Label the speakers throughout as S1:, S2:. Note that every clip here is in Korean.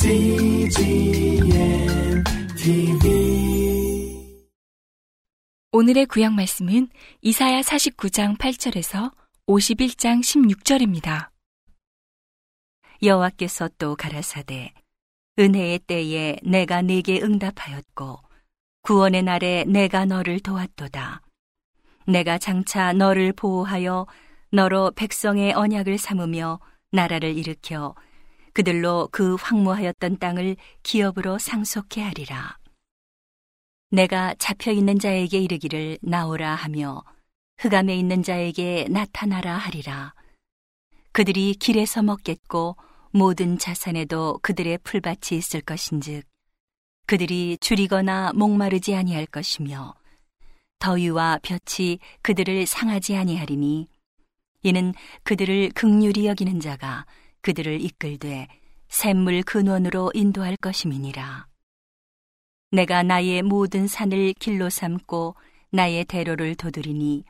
S1: CGM TV
S2: 오늘의 구약 말씀은 이사야 49장 8절에서 51장 16절입니다.
S3: 여호와께서 또 가라사대 은혜의 때에 내가 네게 응답하였고 구원의 날에 내가 너를 도왔도다. 내가 장차 너를 보호하여 너로 백성의 언약을 삼으며 나라를 일으켜 그들로 그 황무하였던 땅을 기업으로 상속해 하리라. 내가 잡혀 있는 자에게 이르기를 나오라 하며 흑암에 있는 자에게 나타나라 하리라. 그들이 길에서 먹겠고 모든 자산에도 그들의 풀밭이 있을 것인즉 그들이 줄이거나 목마르지 아니할 것이며 더위와 볕이 그들을 상하지 아니하리니 이는 그들을 극률이 여기는 자가 그들을 이끌되 샘물 근원으로 인도할 것임이니라. 내가 나의 모든 산을 길로 삼고 나의 대로를 도두리니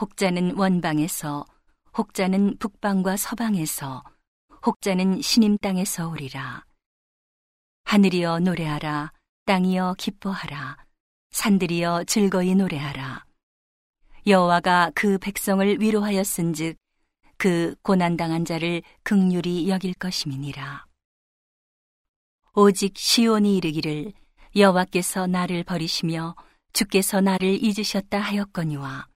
S3: 혹자는 원방에서 혹자는 북방과 서방에서 혹자는 신임 땅에서 오리라. 하늘이여 노래하라, 땅이여 기뻐하라, 산들이여 즐거이 노래하라. 여호와가 그 백성을 위로하였은즉 그 고난당한 자를 극률이 여길 것임이니라. 오직 시온이 이르기를 여호와께서 나를 버리시며 주께서 나를 잊으셨다 하였거니와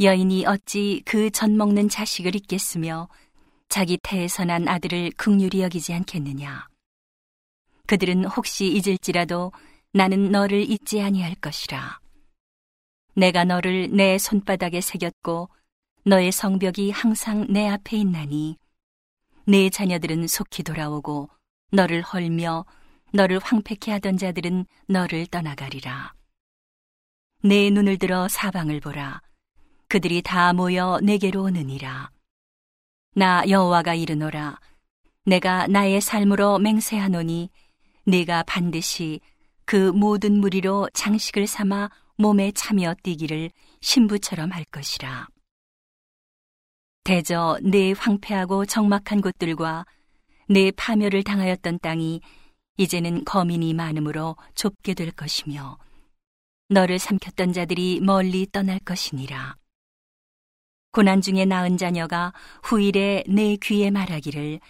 S3: 여인이 어찌 그 젖 먹는 자식을 잊겠으며 자기 태에서 난 아들을 극률이 여기지 않겠느냐. 그들은 혹시 잊을지라도 나는 너를 잊지 아니할 것이라. 내가 너를 내 손바닥에 새겼고 너의 성벽이 항상 내 앞에 있나니 내 자녀들은 속히 돌아오고 너를 헐며 너를 황폐케 하던 자들은 너를 떠나가리라. 내 눈을 들어 사방을 보라. 그들이 다 모여 내게로 오느니라. 나 여호와가 이르노라. 내가 나의 삶으로 맹세하노니 네가 반드시 그 모든 무리로 장식을 삼아 몸에 차며 뛰기를 신부처럼 할 것이라. 대저 내 황폐하고 적막한 곳들과 내 파멸을 당하였던 땅이 이제는 거민이 많으므로 좁게 될 것이며 너를 삼켰던 자들이 멀리 떠날 것이니라. 고난 중에 낳은 자녀가 후일에 내 귀에 말하기를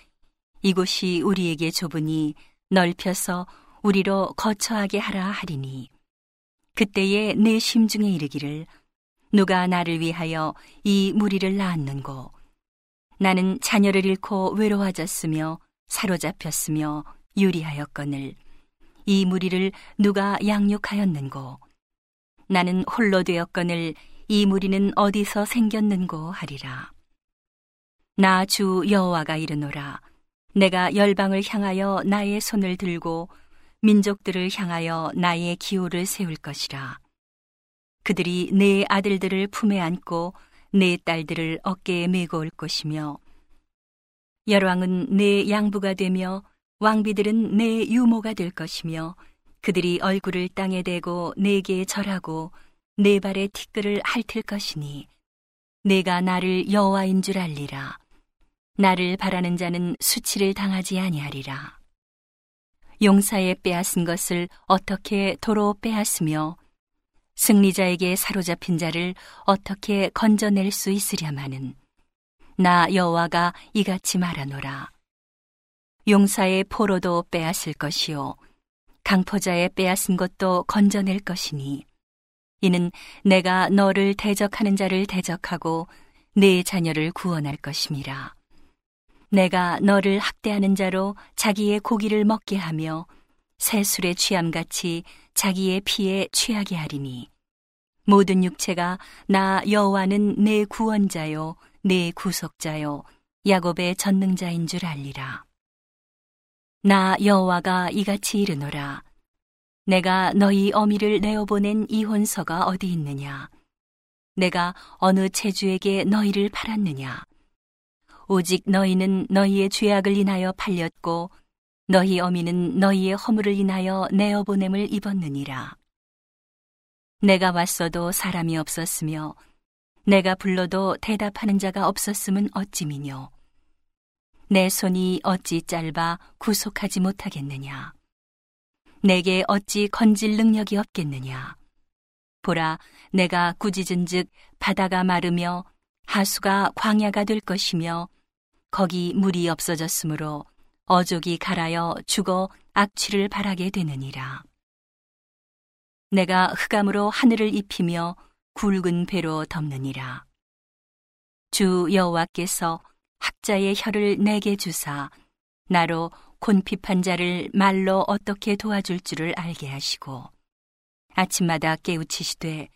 S3: 이곳이 우리에게 좁으니 넓혀서 우리로 거처하게 하라 하리니 그때에 내 심중에 이르기를 누가 나를 위하여 이 무리를 낳았는고? 나는 자녀를 잃고 외로워졌으며 사로잡혔으며 유리하였거늘 이 무리를 누가 양육하였는고? 나는 홀로 되었거늘 이 무리는 어디서 생겼는고 하리라. 나 주 여호와가 이르노라. 내가 열방을 향하여 나의 손을 들고 민족들을 향하여 나의 기호를 세울 것이라. 그들이 내 아들들을 품에 안고 내 딸들을 어깨에 메고 올 것이며 열왕은 내 양부가 되며 왕비들은 내 유모가 될 것이며 그들이 얼굴을 땅에 대고 내게 절하고 내 발에 티끌을 핥을 것이니 내가 나를 여호와인 줄 알리라 나를 바라는 자는 수치를 당하지 아니하리라 용사에 빼앗은 것을 어떻게 도로 빼앗으며 승리자에게 사로잡힌 자를 어떻게 건져낼 수 있으랴마는 나 여호와가 이같이 말하노라. 용사의 포로도 빼앗을 것이요 강포자의 빼앗은 것도 건져낼 것이니 이는 내가 너를 대적하는 자를 대적하고 내 자녀를 구원할 것임이라 내가 너를 학대하는 자로 자기의 고기를 먹게 하며 새 술에 취함같이 자기의 피에 취하게 하리니. 모든 육체가 나 여호와는 내 구원자요 내 구속자요 야곱의 전능자인 줄 알리라. 나 여호와가 이같이 이르노라. 내가 너희 어미를 내어 보낸 이혼서가 어디 있느냐? 내가 어느 체주에게 너희를 팔았느냐 오직 너희는 너희의 죄악을 인하여 팔렸고 너희 어미는 너희의 허물을 인하여 내어 보냄을 입었느니라. 내가 왔어도 사람이 없었으며 내가 불러도 대답하는 자가 없었음은 어찌미뇨. 내 손이 어찌 짧아 구속하지 못하겠느냐. 내게 어찌 건질 능력이 없겠느냐. 보라, 내가 꾸짖은즉 바다가 마르며 하수가 광야가 될 것이며 거기 물이 없어졌으므로 어족이 갈아여 죽어 악취를 바라게 되느니라. 내가 흑암으로 하늘을 입히며 굵은 배로 덮느니라. 주 여호와께서 학자의 혀를 내게 주사 나로 곤핍한 자를 말로 어떻게 도와줄 줄을 알게 하시고 아침마다 깨우치시되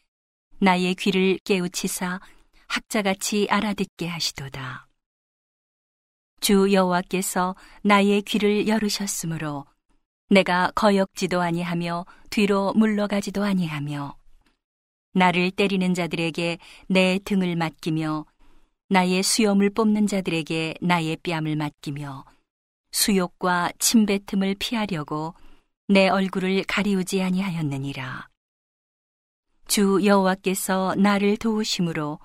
S3: 나의 귀를 깨우치사 학자같이 알아듣게 하시도다. 주 여호와께서 나의 귀를 열으셨으므로 내가 거역지도 아니하며 뒤로 물러가지도 아니하며 나를 때리는 자들에게 내 등을 맡기며 나의 수염을 뽑는 자들에게 나의 뺨을 맡기며 수욕과 침뱉음을 피하려고 내 얼굴을 가리우지 아니하였느니라. 주 여호와께서 나를 도우심으로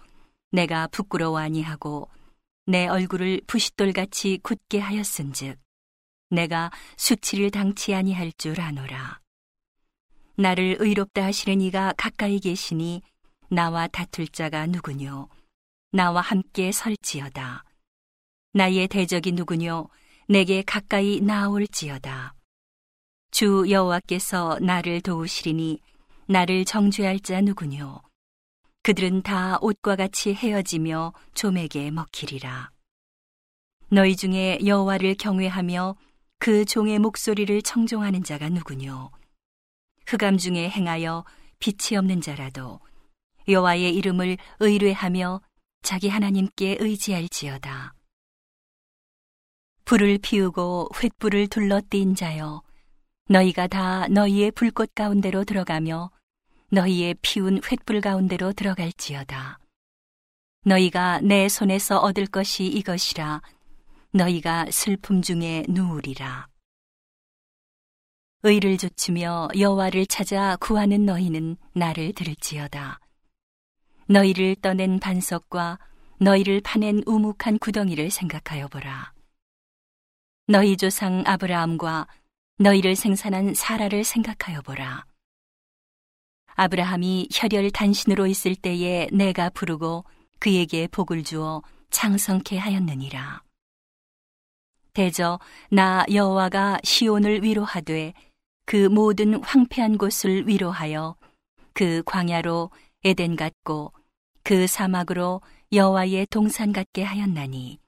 S3: 내가 부끄러워 아니하고 내 얼굴을 부싯돌같이 굳게 하였은즉 내가 수치를 당치 아니할 줄 아노라. 나를 의롭다 하시는 이가 가까이 계시니 나와 다툴 자가 누구뇨? 나와 함께 설지어다. 나의 대적이 누구뇨? 내게 가까이 나올지어다. 주 여호와께서 나를 도우시리니 나를 정죄할 자 누구뇨? 그들은 다 옷과 같이 헤어지며 좀에게 먹히리라. 너희 중에 여호와를 경외하며 그 종의 목소리를 청종하는 자가 누구뇨? 흑암 중에 행하여 빛이 없는 자라도 여호와의 이름을 의뢰하며 자기 하나님께 의지할지어다. 불을 피우고 횃불을 둘러띈 자여 너희가 다 너희의 불꽃 가운데로 들어가며 너희의 피운 횃불 가운데로 들어갈지어다. 너희가 내 손에서 얻을 것이 이것이라 너희가 슬픔 중에 누우리라. 의를 좇으며 여호와를 찾아 구하는 너희는 나를 들을지어다. 너희를 떠낸 반석과 너희를 파낸 우묵한 구덩이를 생각하여 보라. 너희 조상 아브라함과 너희를 생산한 사라를 생각하여 보라. 아브라함이 혈혈 단신으로 있을 때에 내가 부르고 그에게 복을 주어 창성케 하였느니라. 대저 나 여호와가 시온을 위로하되 그 모든 황폐한 곳을 위로하여 그 광야로 에덴 같고 그 사막으로 여호와의 동산 같게 하였나니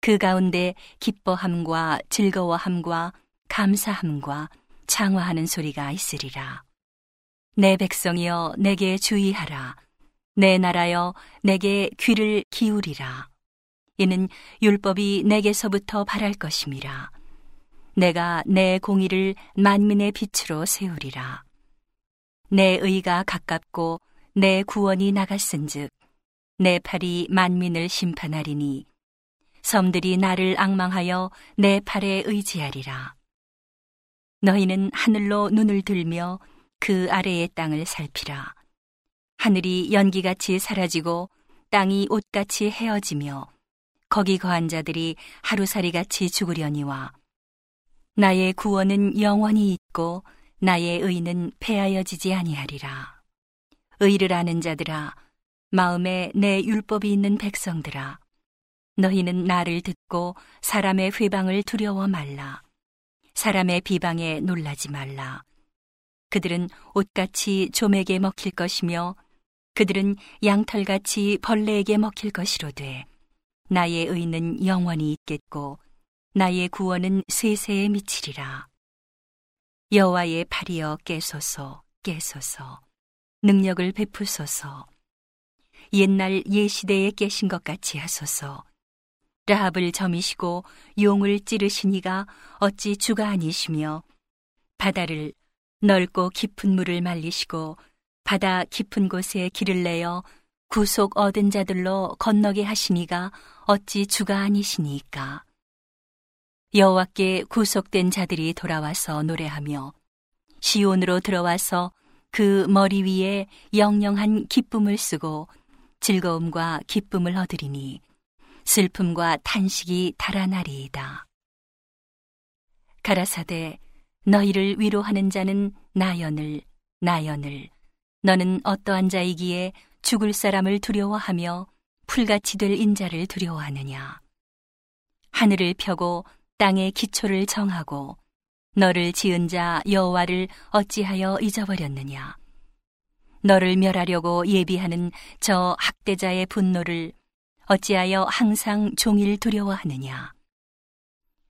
S3: 그 가운데 기뻐함과 즐거워함과 감사함과 장화하는 소리가 있으리라. 내 백성이여 내게 주의하라. 내 나라여 내게 귀를 기울이라. 이는 율법이 내게서부터 바랄 것임이라. 내가 내 공의를 만민의 빛으로 세우리라. 내 의가 가깝고 내 구원이 나갔은즉 내 팔이 만민을 심판하리니 섬들이 나를 악망하여 내 팔에 의지하리라. 너희는 하늘로 눈을 들며 그 아래의 땅을 살피라. 하늘이 연기같이 사라지고 땅이 옷같이 헤어지며 거기 거한 자들이 하루살이같이 죽으려니와 나의 구원은 영원히 있고 나의 의는 패하여지지 아니하리라. 의를 아는 자들아, 마음에 내 율법이 있는 백성들아, 너희는 나를 듣고 사람의 회방을 두려워 말라. 사람의 비방에 놀라지 말라. 그들은 옷같이 좀에게 먹힐 것이며 그들은 양털같이 벌레에게 먹힐 것이로되 나의 의는 영원히 있겠고 나의 구원은 세세에 미치리라. 여호와의 팔이여 깨소서 깨소서. 능력을 베푸소서. 옛날 예시대에 깨신 것 같이 하소서. 라합을 점이시고 용을 찌르시니가 어찌 주가 아니시며 바다를 넓고 깊은 물을 말리시고 바다 깊은 곳에 길을 내어 구속 얻은 자들로 건너게 하시니가 어찌 주가 아니시니까 여호와께 구속된 자들이 돌아와서 노래하며 시온으로 들어와서 그 머리 위에 영영한 기쁨을 쓰고 즐거움과 기쁨을 얻으리니 슬픔과 탄식이 달아나리이다. 가라사대 너희를 위로하는 자는 나연을 나연을. 너는 어떠한 자이기에 죽을 사람을 두려워하며 풀같이 될 인자를 두려워하느냐? 하늘을 펴고 땅의 기초를 정하고 너를 지은 자 여호와를 어찌하여 잊어버렸느냐? 너를 멸하려고 예비하는 저 학대자의 분노를 어찌하여 항상 종일 두려워하느냐?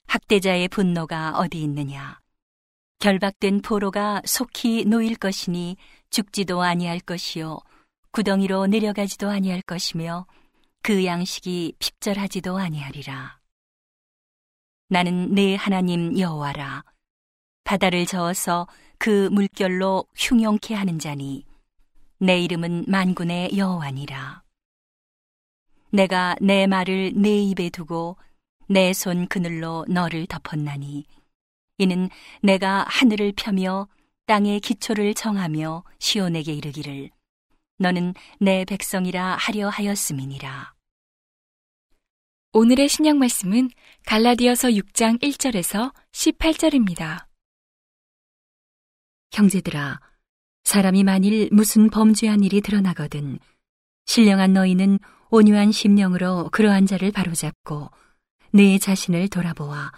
S3: 학대자의 분노가 어디 있느냐 결박된 포로가 속히 놓일 것이니 죽지도 아니할 것이요 구덩이로 내려가지도 아니할 것이며 그 양식이 핍절하지도 아니하리라. 나는 내 하나님 여호와라. 바다를 저어서 그 물결로 흉용케 하는 자니 내 이름은 만군의 여호와니라. 내가 내 말을 내 입에 두고 내 손 그늘로 너를 덮었나니 이는 내가 하늘을 펴며 땅의 기초를 정하며 시온에게 이르기를 너는 내 백성이라 하려 하였음이니라.
S2: 오늘의 신약 말씀은 갈라디아서 6장 1절에서 18절입니다.
S3: 형제들아 사람이 만일 무슨 범죄한 일이 드러나거든 신령한 너희는 온유한 심령으로 그러한 자를 바로잡고 내 자신을 돌아보아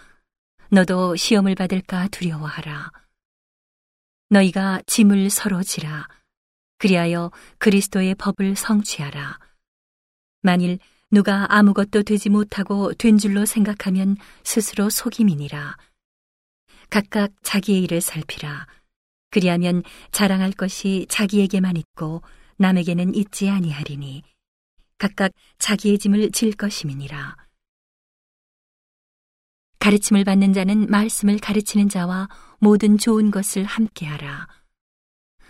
S3: 너도 시험을 받을까 두려워하라. 너희가 짐을 서로 지라. 그리하여 그리스도의 법을 성취하라. 만일 누가 아무것도 되지 못하고 된 줄로 생각하면 스스로 속임이니라. 각각 자기의 일을 살피라. 그리하면 자랑할 것이 자기에게만 있고 남에게는 있지 아니하리니 각각 자기의 짐을 질 것임이니라. 가르침을 받는 자는 말씀을 가르치는 자와 모든 좋은 것을 함께하라.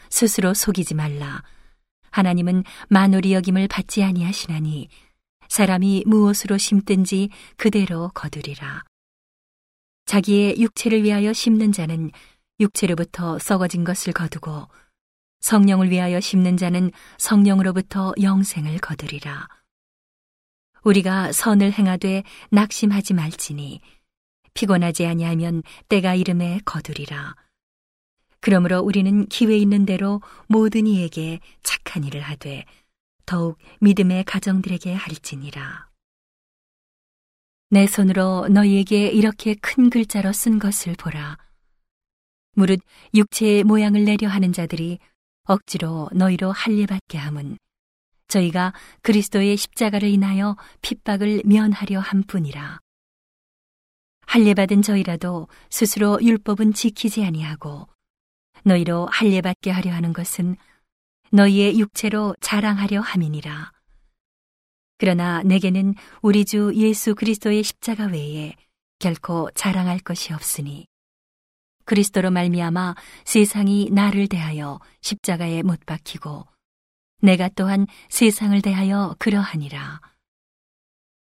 S3: 스스로 속이지 말라. 하나님은 만홀이 여김을 받지 아니하시나니 사람이 무엇으로 심든지 그대로 거두리라. 자기의 육체를 위하여 심는 자는 육체로부터 썩어진 것을 거두고 성령을 위하여 심는 자는 성령으로부터 영생을 거두리라. 우리가 선을 행하되 낙심하지 말지니 피곤하지 아니하면 때가 이름에 거두리라. 그러므로 우리는 기회 있는 대로 모든 이에게 착한 일을 하되 더욱 믿음의 가정들에게 할지니라. 내 손으로 너희에게 이렇게 큰 글자로 쓴 것을 보라. 무릇 육체의 모양을 내려 하는 자들이 억지로 너희로 할례 받게 함은 저희가 그리스도의 십자가를 인하여 핍박을 면하려 함 뿐이라. 할례받은 저희라도 스스로 율법은 지키지 아니하고 너희로 할례받게 하려 하는 것은 너희의 육체로 자랑하려 함이니라. 그러나 내게는 우리 주 예수 그리스도의 십자가 외에 결코 자랑할 것이 없으니 그리스도로 말미암아 세상이 나를 대하여 십자가에 못 박히고 내가 또한 세상을 대하여 그러하니라.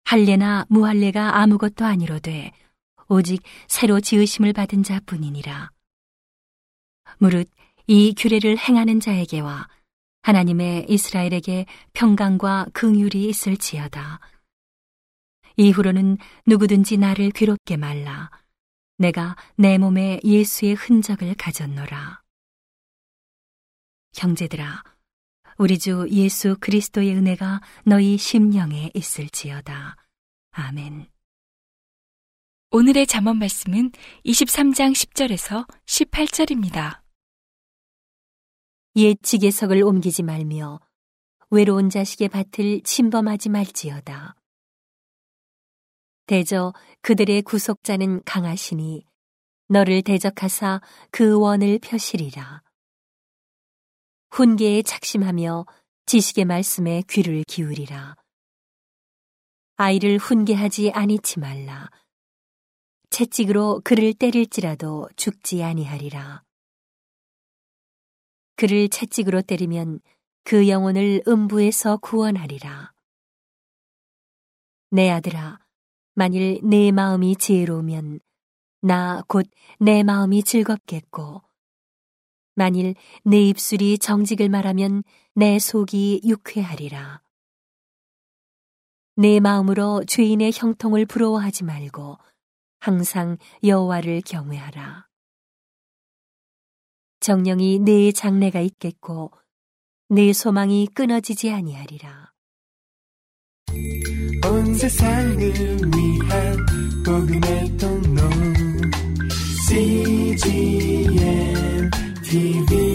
S3: 할례나 무할례가 아무것도 아니로되 오직 새로 지으심을 받은 자뿐이니라. 무릇 이 규례를 행하는 자에게와 하나님의 이스라엘에게 평강과 긍휼이 있을지어다. 이후로는 누구든지 나를 괴롭게 말라. 내가 내 몸에 예수의 흔적을 가졌노라. 형제들아, 우리 주 예수 그리스도의 은혜가 너희 심령에 있을지어다. 아멘.
S2: 오늘의 잠언 말씀은 23장 10절에서 18절입니다.
S3: 옛 지게석을 옮기지 말며 외로운 자식의 밭을 침범하지 말지어다. 대저 그들의 구속자는 강하시니 너를 대적하사 그 원을 펴시리라. 훈계에 착심하며 지식의 말씀에 귀를 기울이라. 아이를 훈계하지 아니치 말라. 채찍으로 그를 때릴지라도 죽지 아니하리라. 그를 채찍으로 때리면 그 영혼을 음부에서 구원하리라. 내 아들아, 만일 내 마음이 지혜로우면 나 곧 내 마음이 즐겁겠고 만일 내 입술이 정직을 말하면 내 속이 유쾌하리라. 내 마음으로 죄인의 형통을 부러워하지 말고 항상 여호와를 경외하라. 정령이 내 장래가 있겠고 내 소망이 끊어지지 아니하리라.
S1: 온 세상을 위한 복음의 통로 CGM TV